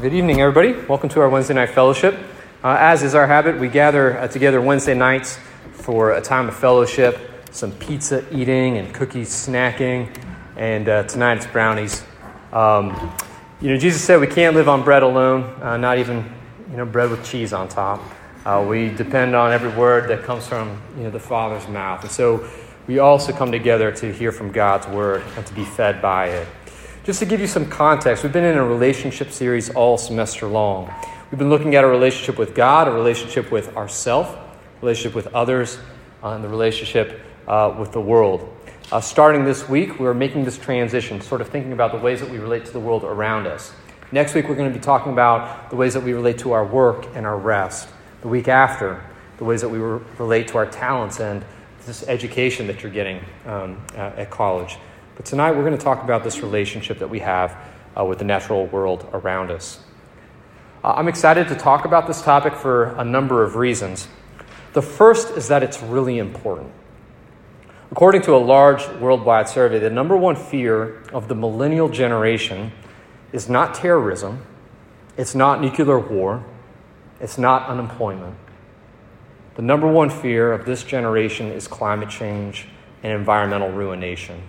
Good evening, everybody. Welcome to our Wednesday night fellowship. Uh, as is our habit, we gather uh, together Wednesday nights for a time of fellowship, some pizza eating and cookies snacking, and uh, tonight it's brownies. Um, you know, Jesus said we can't live on bread alone, uh, not even you know bread with cheese on top. Uh, we depend on every word that comes from you know the Father's mouth, and so we also come together to hear from God's word and to be fed by it. Just to give you some context, we've been in a relationship series all semester long. We've been looking at a relationship with God, a relationship with ourself, relationship with others, uh, and the relationship uh, with the world. Uh, starting this week, we're making this transition, sort of thinking about the ways that we relate to the world around us. Next week, we're going to be talking about the ways that we relate to our work and our rest. The week after, the ways that we re- relate to our talents and this education that you're getting um, at college. But tonight we're going to talk about this relationship that we have uh, with the natural world around us. Uh, I'm excited to talk about this topic for a number of reasons. The first is that it's really important. According to a large worldwide survey, the number one fear of the millennial generation is not terrorism, it's not nuclear war, it's not unemployment. The number one fear of this generation is climate change and environmental ruination.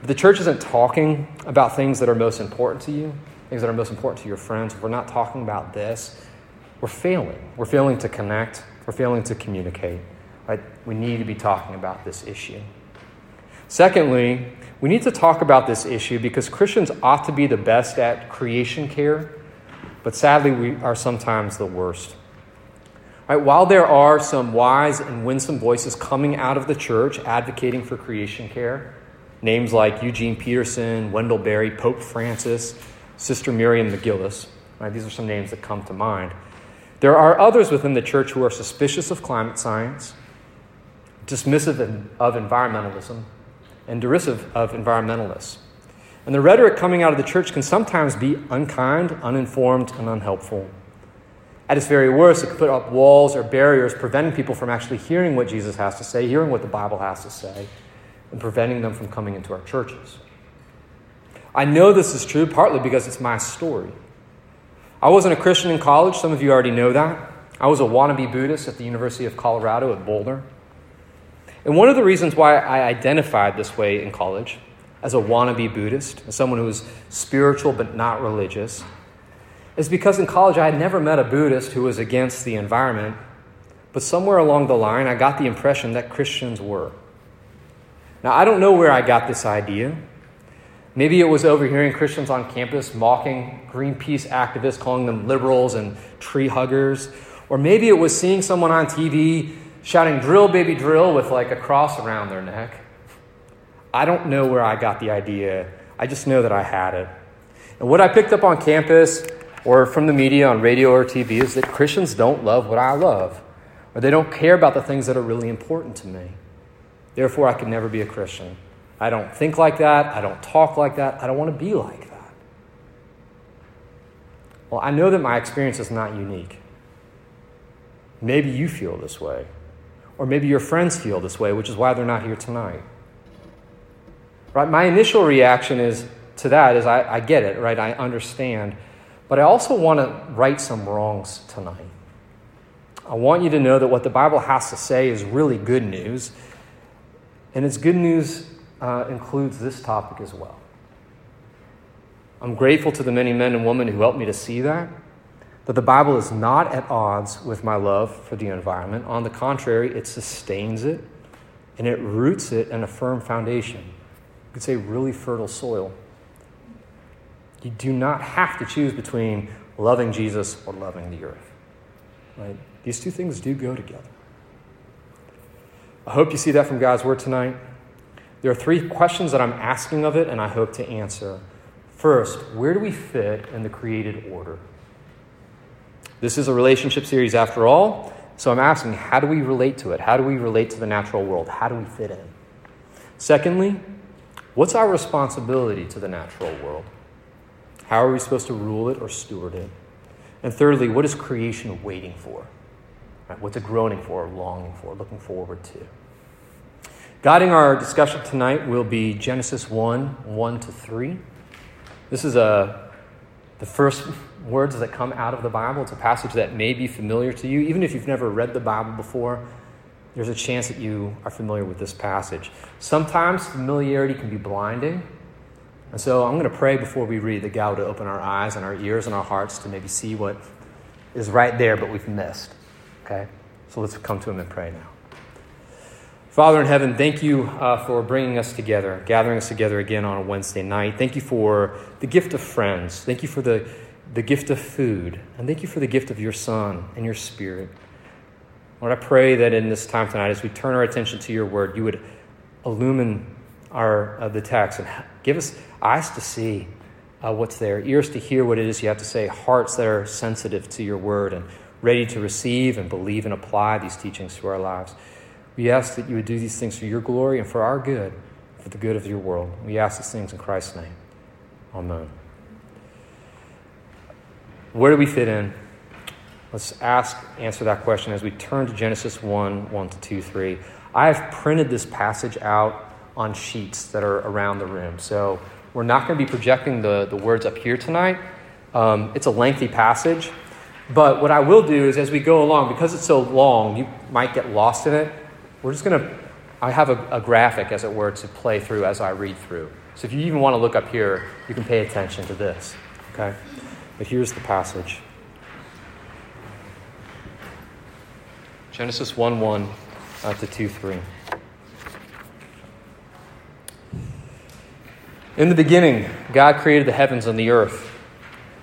If the church isn't talking about things that are most important to you, things that are most important to your friends, if we're not talking about this, we're failing. We're failing to connect, we're failing to communicate. Right? We need to be talking about this issue. Secondly, we need to talk about this issue because Christians ought to be the best at creation care, but sadly, we are sometimes the worst. Right, while there are some wise and winsome voices coming out of the church advocating for creation care, Names like Eugene Peterson, Wendell Berry, Pope Francis, Sister Miriam MacGillis. Right? These are some names that come to mind. There are others within the church who are suspicious of climate science, dismissive of environmentalism, and derisive of environmentalists. And the rhetoric coming out of the church can sometimes be unkind, uninformed, and unhelpful. At its very worst, it can put up walls or barriers preventing people from actually hearing what Jesus has to say, hearing what the Bible has to say, and preventing them from coming into our churches. I know this is true partly because it's my story. I wasn't a Christian in college, some of you already know that. I was a wannabe Buddhist at the University of Colorado at Boulder. And one of the reasons why I identified this way in college, as a wannabe Buddhist, as someone who was spiritual but not religious, is because in college I had never met a Buddhist who was against the environment, but somewhere along the line I got the impression that Christians were. Now, I don't know where I got this idea. Maybe it was overhearing Christians on campus mocking Greenpeace activists, calling them liberals and tree huggers. Or maybe it was seeing someone on TV shouting, Drill, baby, drill, with like a cross around their neck. I don't know where I got the idea. I just know that I had it. And what I picked up on campus or from the media on radio or TV is that Christians don't love what I love, or they don't care about the things that are really important to me. Therefore, I can never be a Christian. I don't think like that. I don't talk like that. I don't want to be like that. Well, I know that my experience is not unique. Maybe you feel this way. Or maybe your friends feel this way, which is why they're not here tonight. Right? My initial reaction is to that is I, I get it, right? I understand. But I also want to right some wrongs tonight. I want you to know that what the Bible has to say is really good news and its good news uh, includes this topic as well. I'm grateful to the many men and women who helped me to see that, that the Bible is not at odds with my love for the environment. On the contrary, it sustains it and it roots it in a firm foundation. You could say really fertile soil. You do not have to choose between loving Jesus or loving the earth. Right? These two things do go together. I hope you see that from God's Word tonight. There are three questions that I'm asking of it, and I hope to answer. First, where do we fit in the created order? This is a relationship series after all, so I'm asking how do we relate to it? How do we relate to the natural world? How do we fit in? Secondly, what's our responsibility to the natural world? How are we supposed to rule it or steward it? And thirdly, what is creation waiting for? What's it groaning for, longing for, looking forward to? Guiding our discussion tonight will be Genesis 1 1 to 3. This is a the first words that come out of the Bible. It's a passage that may be familiar to you. Even if you've never read the Bible before, there's a chance that you are familiar with this passage. Sometimes familiarity can be blinding. And so I'm going to pray before we read that God would open our eyes and our ears and our hearts to maybe see what is right there but we've missed. Okay? So let's come to Him and pray now. Father in heaven, thank you uh, for bringing us together, gathering us together again on a Wednesday night. Thank you for the gift of friends. Thank you for the, the gift of food. And thank you for the gift of your Son and your Spirit. Lord, I pray that in this time tonight, as we turn our attention to your word, you would illumine our, uh, the text and give us eyes to see uh, what's there, ears to hear what it is you have to say, hearts that are sensitive to your word and ready to receive and believe and apply these teachings to our lives. We ask that you would do these things for your glory and for our good, for the good of your world. We ask these things in Christ's name. Amen. Where do we fit in? Let's ask, answer that question as we turn to Genesis 1 1 to 2, 3. I have printed this passage out on sheets that are around the room. So we're not going to be projecting the, the words up here tonight. Um, it's a lengthy passage. But what I will do is as we go along, because it's so long, you might get lost in it. We're just going to, I have a, a graphic, as it were, to play through as I read through. So if you even want to look up here, you can pay attention to this. Okay? But here's the passage Genesis 1 1 uh, to 2 3. In the beginning, God created the heavens and the earth.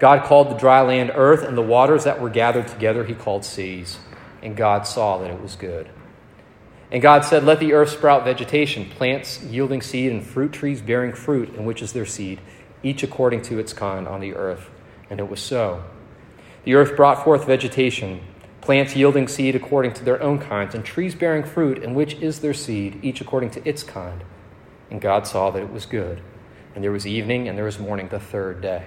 God called the dry land earth, and the waters that were gathered together he called seas. And God saw that it was good. And God said, Let the earth sprout vegetation, plants yielding seed, and fruit trees bearing fruit, in which is their seed, each according to its kind on the earth. And it was so. The earth brought forth vegetation, plants yielding seed according to their own kinds, and trees bearing fruit, in which is their seed, each according to its kind. And God saw that it was good. And there was evening, and there was morning the third day.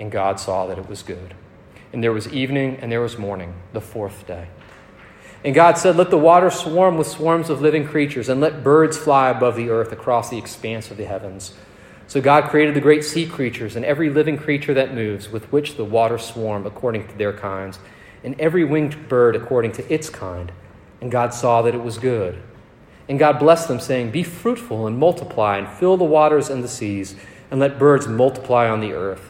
And God saw that it was good. And there was evening and there was morning, the fourth day. And God said, Let the water swarm with swarms of living creatures, and let birds fly above the earth across the expanse of the heavens. So God created the great sea creatures and every living creature that moves, with which the water swarm according to their kinds, and every winged bird according to its kind. And God saw that it was good. And God blessed them, saying, Be fruitful and multiply, and fill the waters and the seas, and let birds multiply on the earth.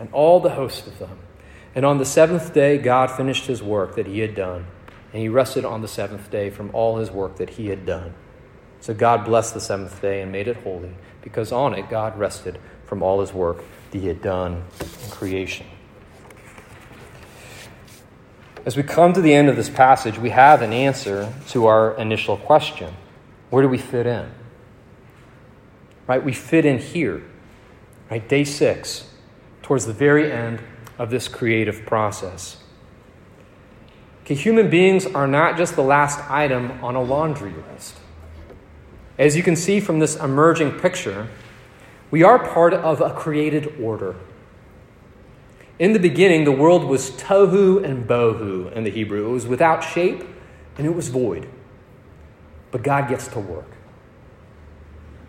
and all the host of them. And on the seventh day, God finished his work that he had done, and he rested on the seventh day from all his work that he had done. So God blessed the seventh day and made it holy, because on it God rested from all his work that he had done in creation. As we come to the end of this passage, we have an answer to our initial question Where do we fit in? Right? We fit in here, right? Day six, towards the very end of this creative process. Okay, human beings are not just the last item on a laundry list. As you can see from this emerging picture, we are part of a created order. In the beginning, the world was tohu and bohu in the Hebrew. It was without shape and it was void. But God gets to work.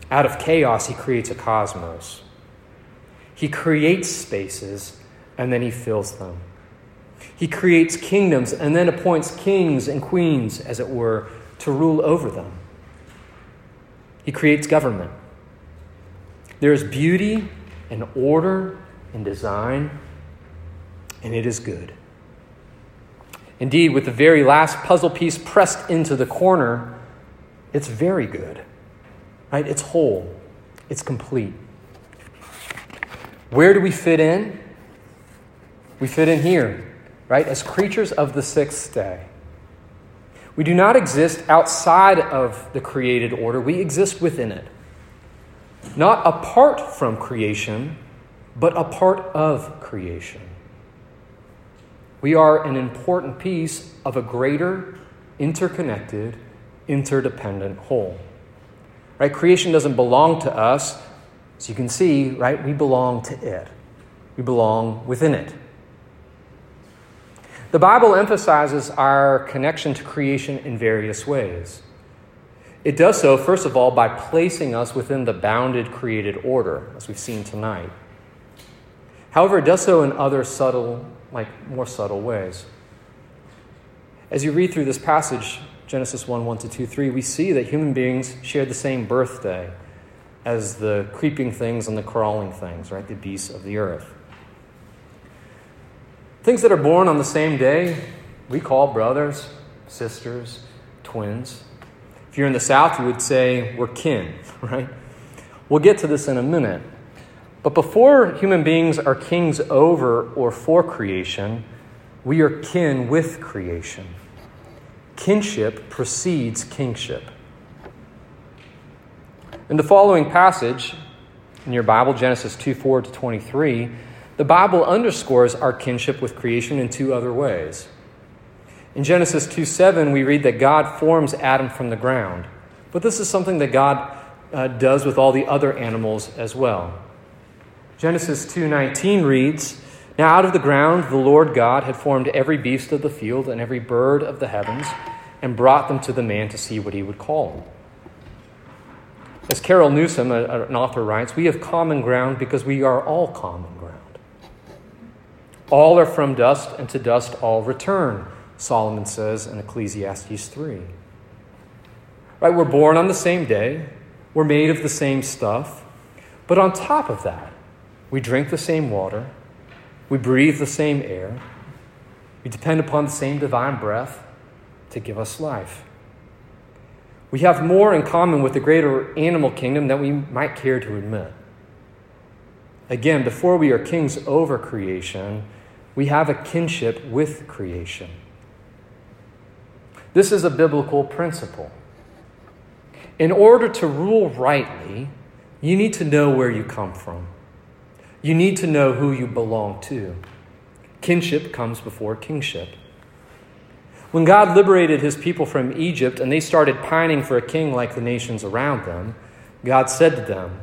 Out of chaos, He creates a cosmos. He creates spaces and then He fills them. He creates kingdoms and then appoints kings and queens, as it were, to rule over them. He creates government. There is beauty and order and design and it is good. Indeed, with the very last puzzle piece pressed into the corner, it's very good. Right? It's whole. It's complete. Where do we fit in? We fit in here, right? As creatures of the sixth day. We do not exist outside of the created order, we exist within it. Not apart from creation, but a part of creation. We are an important piece of a greater, interconnected, interdependent whole. Right? Creation doesn't belong to us. As you can see, right, we belong to it. We belong within it. The Bible emphasizes our connection to creation in various ways. It does so, first of all, by placing us within the bounded created order, as we've seen tonight. However, it does so in other subtle like more subtle ways. As you read through this passage, Genesis 1 1 to 2 3, we see that human beings share the same birthday as the creeping things and the crawling things, right? The beasts of the earth. Things that are born on the same day, we call brothers, sisters, twins. If you're in the South, you would say we're kin, right? We'll get to this in a minute. But before human beings are kings over or for creation, we are kin with creation. Kinship precedes kingship. In the following passage in your Bible, Genesis 2 4 to 23, the Bible underscores our kinship with creation in two other ways. In Genesis 2 7, we read that God forms Adam from the ground. But this is something that God uh, does with all the other animals as well. Genesis 2:19 reads, "Now out of the ground the Lord God had formed every beast of the field and every bird of the heavens and brought them to the man to see what he would call them." As Carol Newsom, an author, writes, we have common ground because we are all common ground. All are from dust, and to dust all return, Solomon says in Ecclesiastes 3. Right, we're born on the same day, we're made of the same stuff, but on top of that, we drink the same water. We breathe the same air. We depend upon the same divine breath to give us life. We have more in common with the greater animal kingdom than we might care to admit. Again, before we are kings over creation, we have a kinship with creation. This is a biblical principle. In order to rule rightly, you need to know where you come from. You need to know who you belong to. Kinship comes before kingship. When God liberated his people from Egypt and they started pining for a king like the nations around them, God said to them,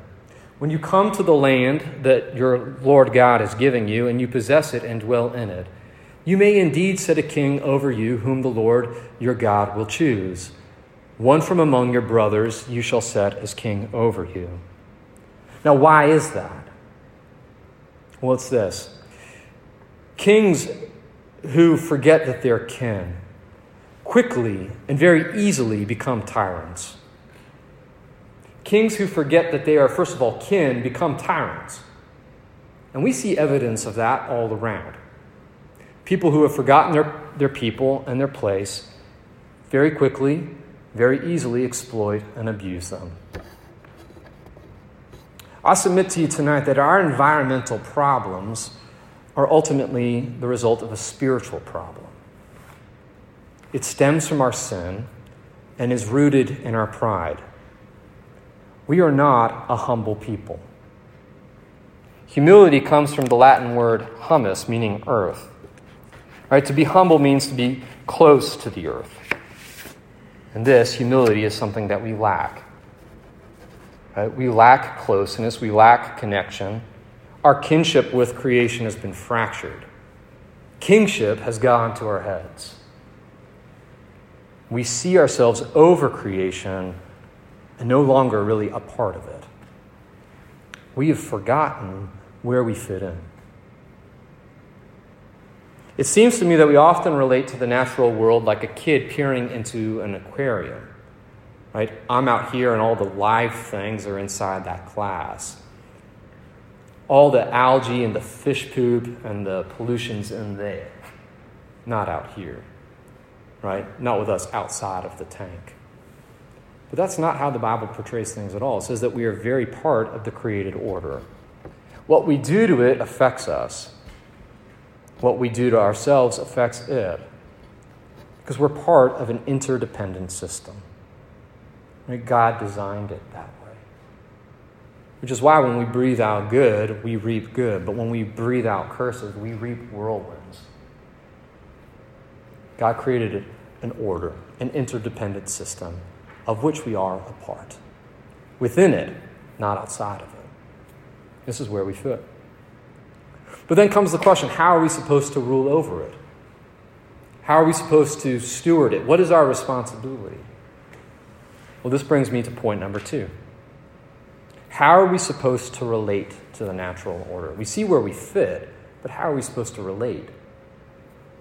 When you come to the land that your Lord God is giving you, and you possess it and dwell in it, you may indeed set a king over you, whom the Lord your God will choose. One from among your brothers you shall set as king over you. Now, why is that? Well, it's this kings who forget that they're kin quickly and very easily become tyrants. Kings who forget that they are, first of all, kin become tyrants. And we see evidence of that all around. People who have forgotten their, their people and their place very quickly, very easily exploit and abuse them. I submit to you tonight that our environmental problems are ultimately the result of a spiritual problem. It stems from our sin and is rooted in our pride. We are not a humble people. Humility comes from the Latin word humus, meaning earth. Right? To be humble means to be close to the earth. And this, humility, is something that we lack. Right? We lack closeness, we lack connection. Our kinship with creation has been fractured. Kingship has gone to our heads. We see ourselves over creation and no longer really a part of it. We have forgotten where we fit in. It seems to me that we often relate to the natural world like a kid peering into an aquarium. Right? I'm out here and all the live things are inside that glass. All the algae and the fish poop and the pollution's in there, not out here. Right? Not with us outside of the tank. But that's not how the Bible portrays things at all. It says that we are very part of the created order. What we do to it affects us what we do to ourselves affects it. Because we're part of an interdependent system. God designed it that way. Which is why when we breathe out good, we reap good. But when we breathe out curses, we reap whirlwinds. God created an order, an interdependent system, of which we are a part. Within it, not outside of it. This is where we fit. But then comes the question how are we supposed to rule over it? How are we supposed to steward it? What is our responsibility? Well, this brings me to point number two. How are we supposed to relate to the natural order? We see where we fit, but how are we supposed to relate?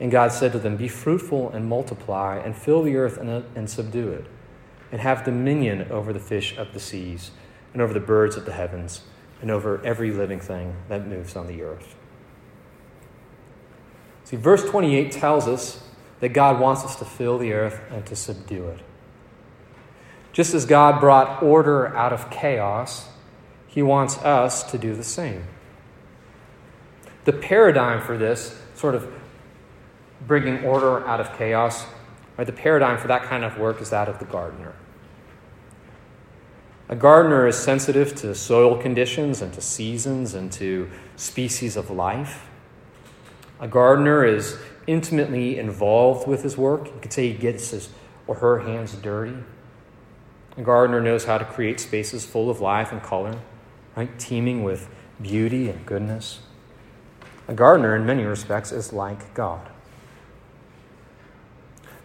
And God said to them, Be fruitful and multiply, and fill the earth and, and subdue it, and have dominion over the fish of the seas, and over the birds of the heavens and over every living thing that moves on the earth. See, verse 28 tells us that God wants us to fill the earth and to subdue it. Just as God brought order out of chaos, He wants us to do the same. The paradigm for this, sort of bringing order out of chaos, right, the paradigm for that kind of work is that of the gardener. A gardener is sensitive to soil conditions and to seasons and to species of life. A gardener is intimately involved with his work. You could say he gets his or her hands dirty. A gardener knows how to create spaces full of life and color, right? Teeming with beauty and goodness. A gardener, in many respects, is like God.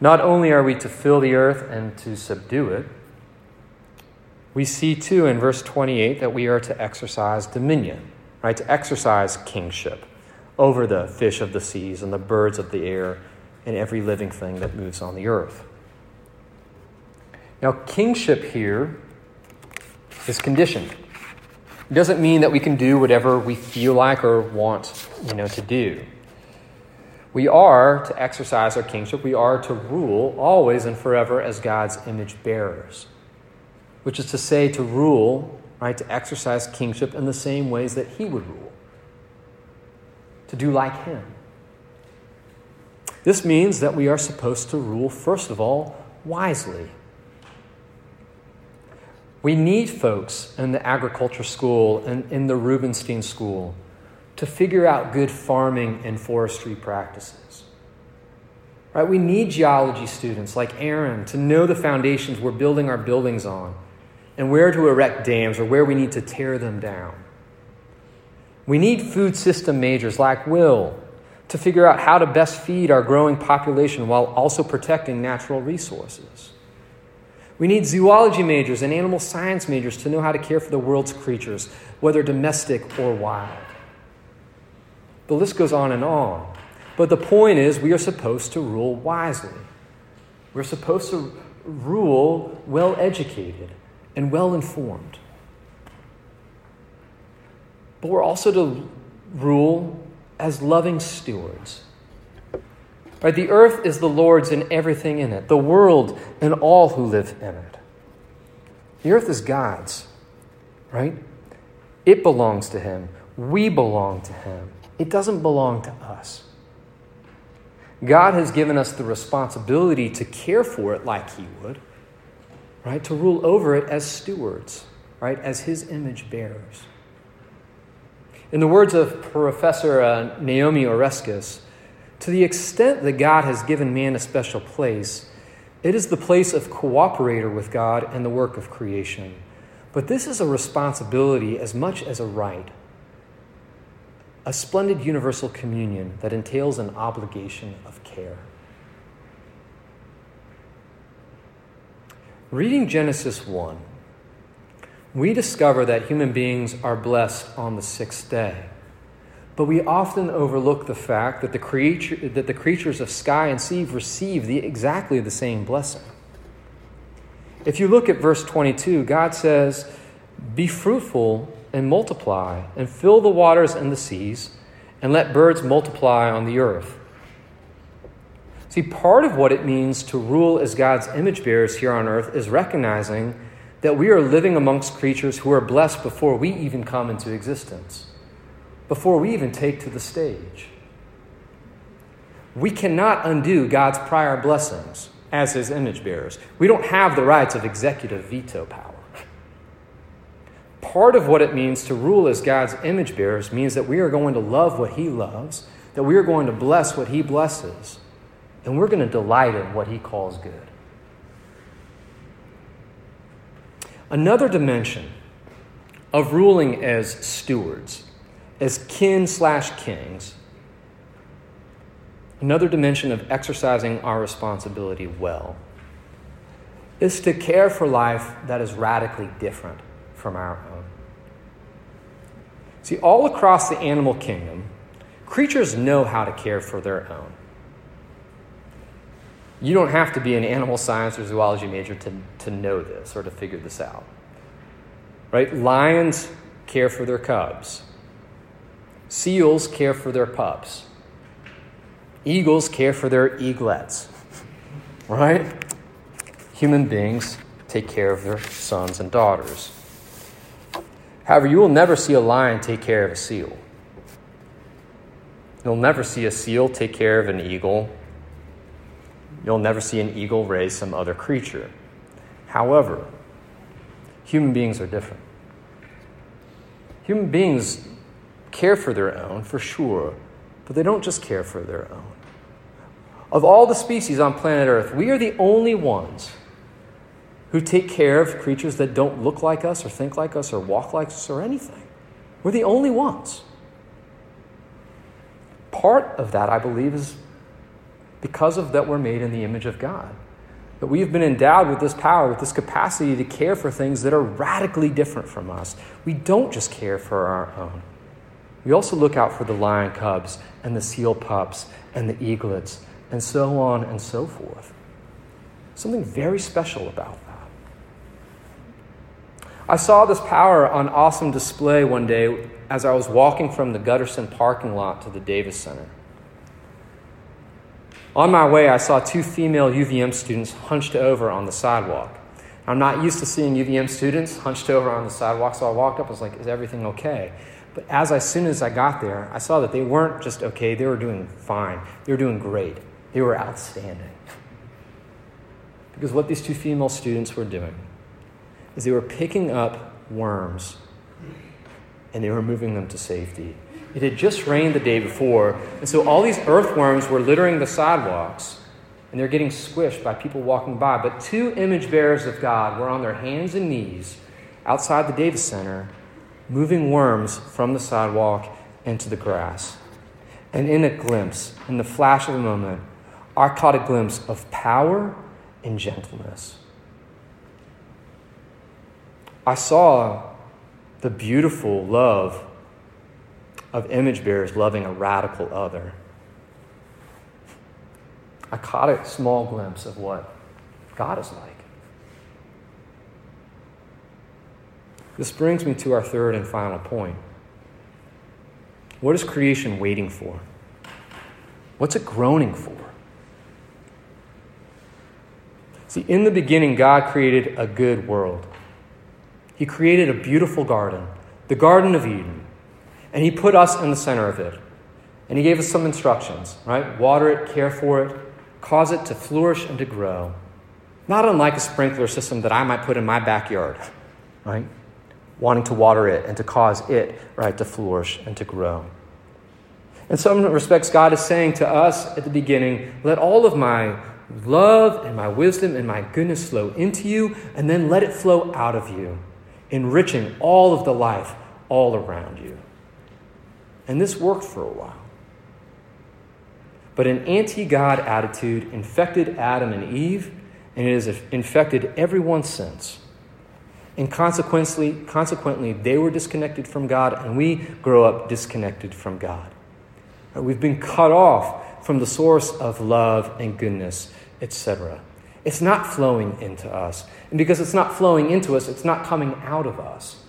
Not only are we to fill the earth and to subdue it, we see too in verse 28 that we are to exercise dominion, right? To exercise kingship over the fish of the seas and the birds of the air and every living thing that moves on the earth. Now, kingship here is conditioned. It doesn't mean that we can do whatever we feel like or want, you know, to do. We are to exercise our kingship. We are to rule always and forever as God's image bearers, which is to say, to rule, right, to exercise kingship in the same ways that He would rule, to do like Him. This means that we are supposed to rule, first of all, wisely. We need folks in the agriculture school and in the Rubenstein school to figure out good farming and forestry practices. Right? We need geology students like Aaron to know the foundations we're building our buildings on and where to erect dams or where we need to tear them down. We need food system majors like Will to figure out how to best feed our growing population while also protecting natural resources. We need zoology majors and animal science majors to know how to care for the world's creatures, whether domestic or wild. The list goes on and on. But the point is, we are supposed to rule wisely. We're supposed to rule well educated and well informed. But we're also to rule as loving stewards. Right? The earth is the Lord's and everything in it, the world and all who live in it. The earth is God's, right? It belongs to Him. We belong to Him. It doesn't belong to us. God has given us the responsibility to care for it like He would, right? To rule over it as stewards, right? As His image bearers. In the words of Professor uh, Naomi Oreskes, to the extent that God has given man a special place, it is the place of cooperator with God and the work of creation. But this is a responsibility as much as a right a splendid universal communion that entails an obligation of care. Reading Genesis 1, we discover that human beings are blessed on the sixth day. But we often overlook the fact that the, creature, that the creatures of sky and sea receive the, exactly the same blessing. If you look at verse 22, God says, Be fruitful and multiply, and fill the waters and the seas, and let birds multiply on the earth. See, part of what it means to rule as God's image bearers here on earth is recognizing that we are living amongst creatures who are blessed before we even come into existence, before we even take to the stage. We cannot undo God's prior blessings as his image bearers. We don't have the rights of executive veto power part of what it means to rule as God's image bearers means that we are going to love what He loves, that we are going to bless what He blesses, and we're going to delight in what He calls good. Another dimension of ruling as stewards, as kin slash kings, another dimension of exercising our responsibility well, is to care for life that is radically different from our own. See, all across the animal kingdom, creatures know how to care for their own. You don't have to be an animal science or zoology major to, to know this or to figure this out. Right? Lions care for their cubs. Seals care for their pups. Eagles care for their eaglets. Right? Human beings take care of their sons and daughters. However, you will never see a lion take care of a seal. You'll never see a seal take care of an eagle. You'll never see an eagle raise some other creature. However, human beings are different. Human beings care for their own, for sure, but they don't just care for their own. Of all the species on planet Earth, we are the only ones who take care of creatures that don't look like us or think like us or walk like us or anything. We're the only ones. Part of that, I believe, is because of that we're made in the image of God. That we have been endowed with this power, with this capacity to care for things that are radically different from us. We don't just care for our own. We also look out for the lion cubs and the seal pups and the eaglets and so on and so forth. Something very special about I saw this power on awesome display one day as I was walking from the Gutterson parking lot to the Davis Center. On my way, I saw two female UVM students hunched over on the sidewalk. I'm not used to seeing UVM students hunched over on the sidewalk, so I walked up. I was like, "Is everything okay?" But as, as soon as I got there, I saw that they weren't just okay, they were doing fine. They were doing great. They were outstanding. Because what these two female students were doing is they were picking up worms and they were moving them to safety. It had just rained the day before, and so all these earthworms were littering the sidewalks and they're getting squished by people walking by. But two image bearers of God were on their hands and knees outside the Davis Center moving worms from the sidewalk into the grass. And in a glimpse, in the flash of a moment, I caught a glimpse of power and gentleness. I saw the beautiful love of image bearers loving a radical other. I caught a small glimpse of what God is like. This brings me to our third and final point. What is creation waiting for? What's it groaning for? See, in the beginning, God created a good world. He created a beautiful garden, the Garden of Eden, and He put us in the center of it. And He gave us some instructions, right? Water it, care for it, cause it to flourish and to grow. Not unlike a sprinkler system that I might put in my backyard, right? wanting to water it and to cause it, right, to flourish and to grow. In some respects, God is saying to us at the beginning, let all of my love and my wisdom and my goodness flow into you, and then let it flow out of you, enriching all of the life all around you. And this worked for a while. But an anti God attitude infected Adam and Eve, and it has infected everyone since. And consequently, consequently, they were disconnected from God, and we grow up disconnected from God. We've been cut off from the source of love and goodness, etc. It's not flowing into us. And because it's not flowing into us, it's not coming out of us.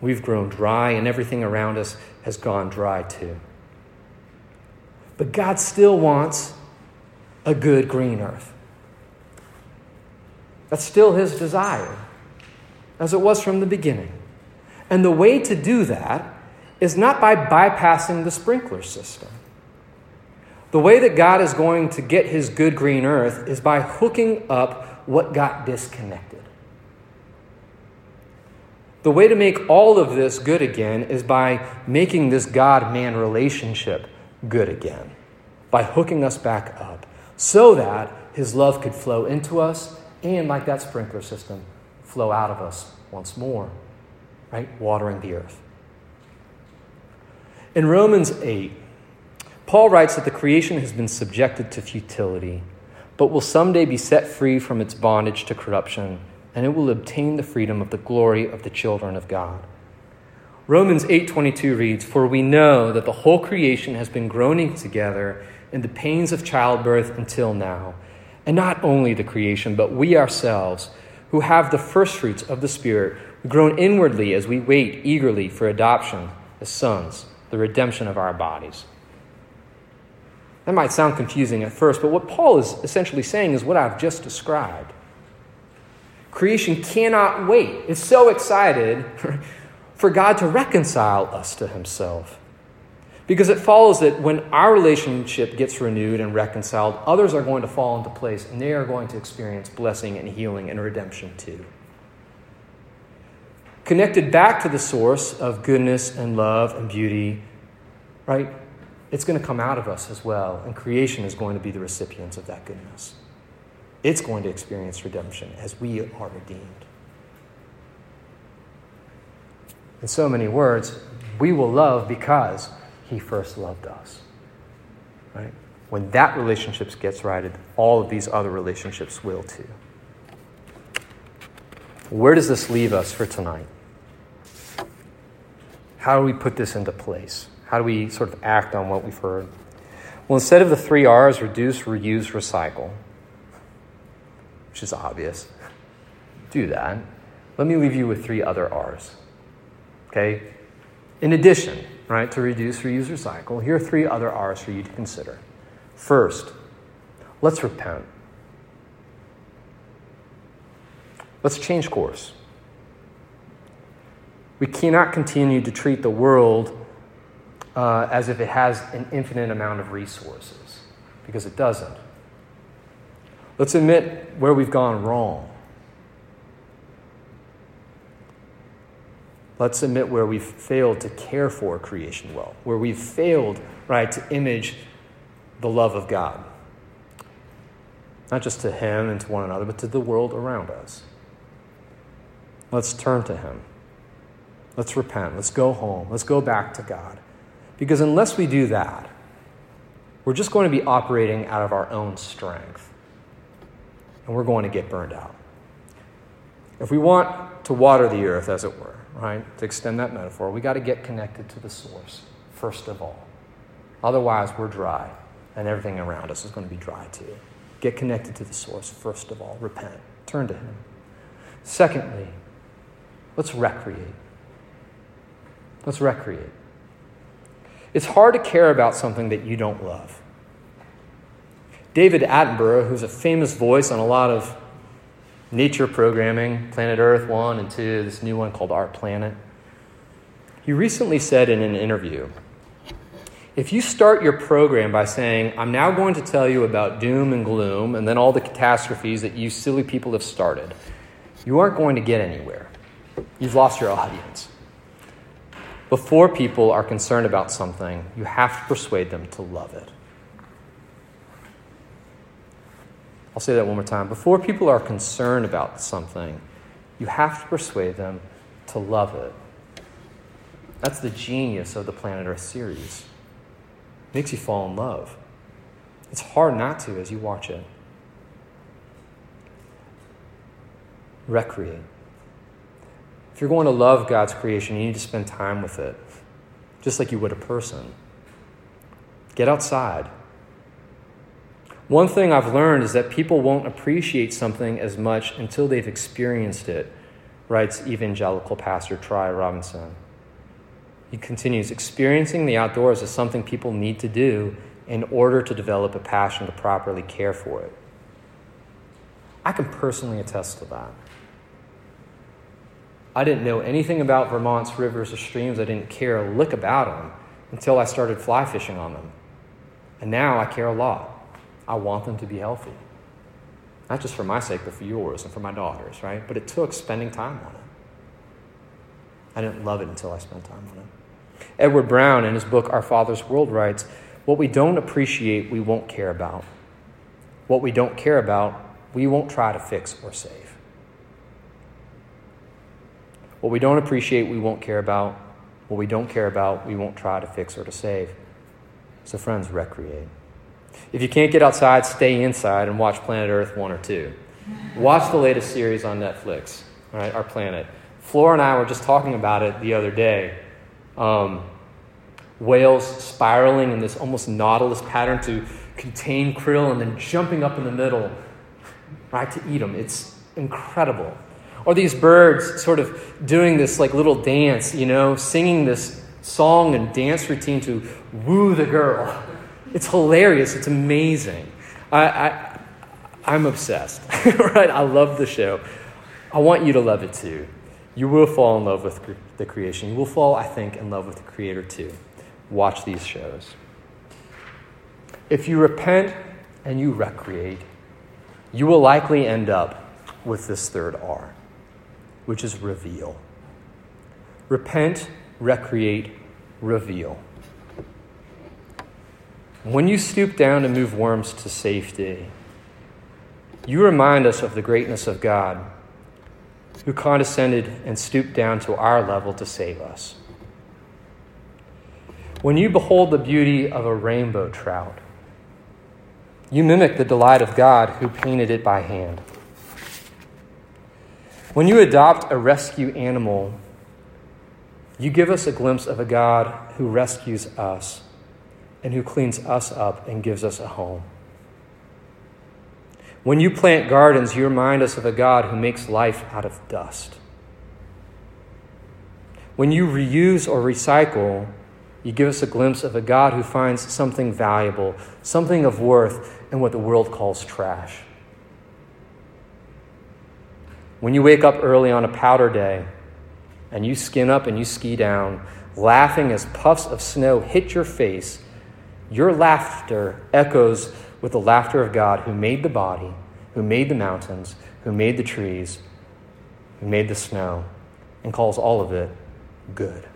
We've grown dry, and everything around us has gone dry too. But God still wants a good green earth. That's still his desire, as it was from the beginning. And the way to do that is not by bypassing the sprinkler system. The way that God is going to get his good green earth is by hooking up what got disconnected. The way to make all of this good again is by making this God man relationship good again, by hooking us back up, so that his love could flow into us and like that sprinkler system, flow out of us once more, right? Watering the earth. In Romans 8, Paul writes that the creation has been subjected to futility, but will someday be set free from its bondage to corruption, and it will obtain the freedom of the glory of the children of God. Romans 8:22 reads, "For we know that the whole creation has been groaning together in the pains of childbirth until now." And not only the creation, but we ourselves, who have the firstfruits of the Spirit, groan inwardly as we wait eagerly for adoption as sons, the redemption of our bodies. That might sound confusing at first, but what Paul is essentially saying is what I've just described. Creation cannot wait. It's so excited for God to reconcile us to himself. Because it follows that when our relationship gets renewed and reconciled, others are going to fall into place and they are going to experience blessing and healing and redemption too. Connected back to the source of goodness and love and beauty, right? It's going to come out of us as well, and creation is going to be the recipients of that goodness. It's going to experience redemption as we are redeemed. In so many words, we will love because he first loved us. Right? When that relationship gets righted, all of these other relationships will too. Where does this leave us for tonight? How do we put this into place? How do we sort of act on what we've heard? Well, instead of the three R's reduce, reuse, recycle, which is obvious, do that. Let me leave you with three other R's. Okay? In addition, right, to reduce, reuse, recycle, here are three other R's for you to consider. First, let's repent. Let's change course. We cannot continue to treat the world uh, as if it has an infinite amount of resources, because it doesn't. Let's admit where we've gone wrong. Let's admit where we've failed to care for creation well, where we've failed, right, to image the love of God. Not just to Him and to one another, but to the world around us. Let's turn to Him. Let's repent. Let's go home. Let's go back to God. Because unless we do that, we're just going to be operating out of our own strength. And we're going to get burned out. If we want to water the earth, as it were, right, to extend that metaphor, we got to get connected to the source, first of all. Otherwise, we're dry, and everything around us is going to be dry too. Get connected to the source, first of all. Repent. Turn to Him. Secondly, let's recreate. Let's recreate. It's hard to care about something that you don't love. David Attenborough, who's a famous voice on a lot of nature programming, Planet Earth 1 and 2, this new one called Our Planet, he recently said in an interview if you start your program by saying, I'm now going to tell you about doom and gloom and then all the catastrophes that you silly people have started, you aren't going to get anywhere. You've lost your audience. Before people are concerned about something, you have to persuade them to love it. I'll say that one more time. Before people are concerned about something, you have to persuade them to love it. That's the genius of the Planet Earth series. It makes you fall in love. It's hard not to as you watch it. Recreate. If you're going to love God's creation, you need to spend time with it, just like you would a person. Get outside. One thing I've learned is that people won't appreciate something as much until they've experienced it, writes evangelical pastor Tri Robinson. He continues experiencing the outdoors is something people need to do in order to develop a passion to properly care for it. I can personally attest to that. I didn't know anything about Vermont's rivers or streams. I didn't care a lick about them until I started fly fishing on them. And now I care a lot. I want them to be healthy. Not just for my sake, but for yours and for my daughters, right? But it took spending time on it. I didn't love it until I spent time on it. Edward Brown, in his book Our Father's World, writes What we don't appreciate, we won't care about. What we don't care about, we won't try to fix or save. What we don't appreciate, we won't care about. What we don't care about, we won't try to fix or to save. So, friends, recreate. If you can't get outside, stay inside and watch Planet Earth 1 or 2. Watch the latest series on Netflix, all right, Our Planet. Flora and I were just talking about it the other day. Um, whales spiraling in this almost nautilus pattern to contain krill and then jumping up in the middle, right, to eat them. It's incredible. Or these birds sort of doing this like little dance, you know, singing this song and dance routine to woo the girl. It's hilarious. It's amazing. I, I, I'm obsessed, right? I love the show. I want you to love it too. You will fall in love with the creation. You will fall, I think, in love with the Creator too. Watch these shows. If you repent and you recreate, you will likely end up with this third R which is reveal. Repent, recreate, reveal. When you stoop down to move worms to safety, you remind us of the greatness of God who condescended and stooped down to our level to save us. When you behold the beauty of a rainbow trout, you mimic the delight of God who painted it by hand. When you adopt a rescue animal, you give us a glimpse of a God who rescues us and who cleans us up and gives us a home. When you plant gardens, you remind us of a God who makes life out of dust. When you reuse or recycle, you give us a glimpse of a God who finds something valuable, something of worth in what the world calls trash. When you wake up early on a powder day and you skin up and you ski down, laughing as puffs of snow hit your face, your laughter echoes with the laughter of God who made the body, who made the mountains, who made the trees, who made the snow, and calls all of it good.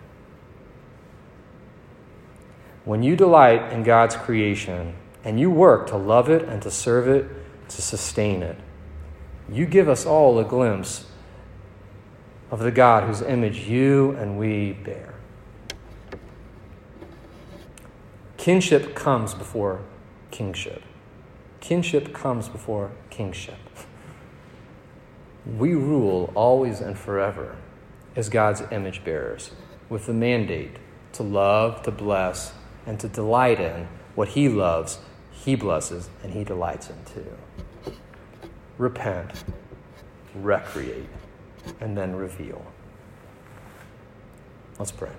When you delight in God's creation and you work to love it and to serve it, to sustain it, you give us all a glimpse of the God whose image you and we bear. Kinship comes before kingship. Kinship comes before kingship. We rule always and forever as God's image bearers with the mandate to love, to bless, and to delight in what He loves, He blesses, and He delights in too. Repent, recreate, and then reveal. Let's pray.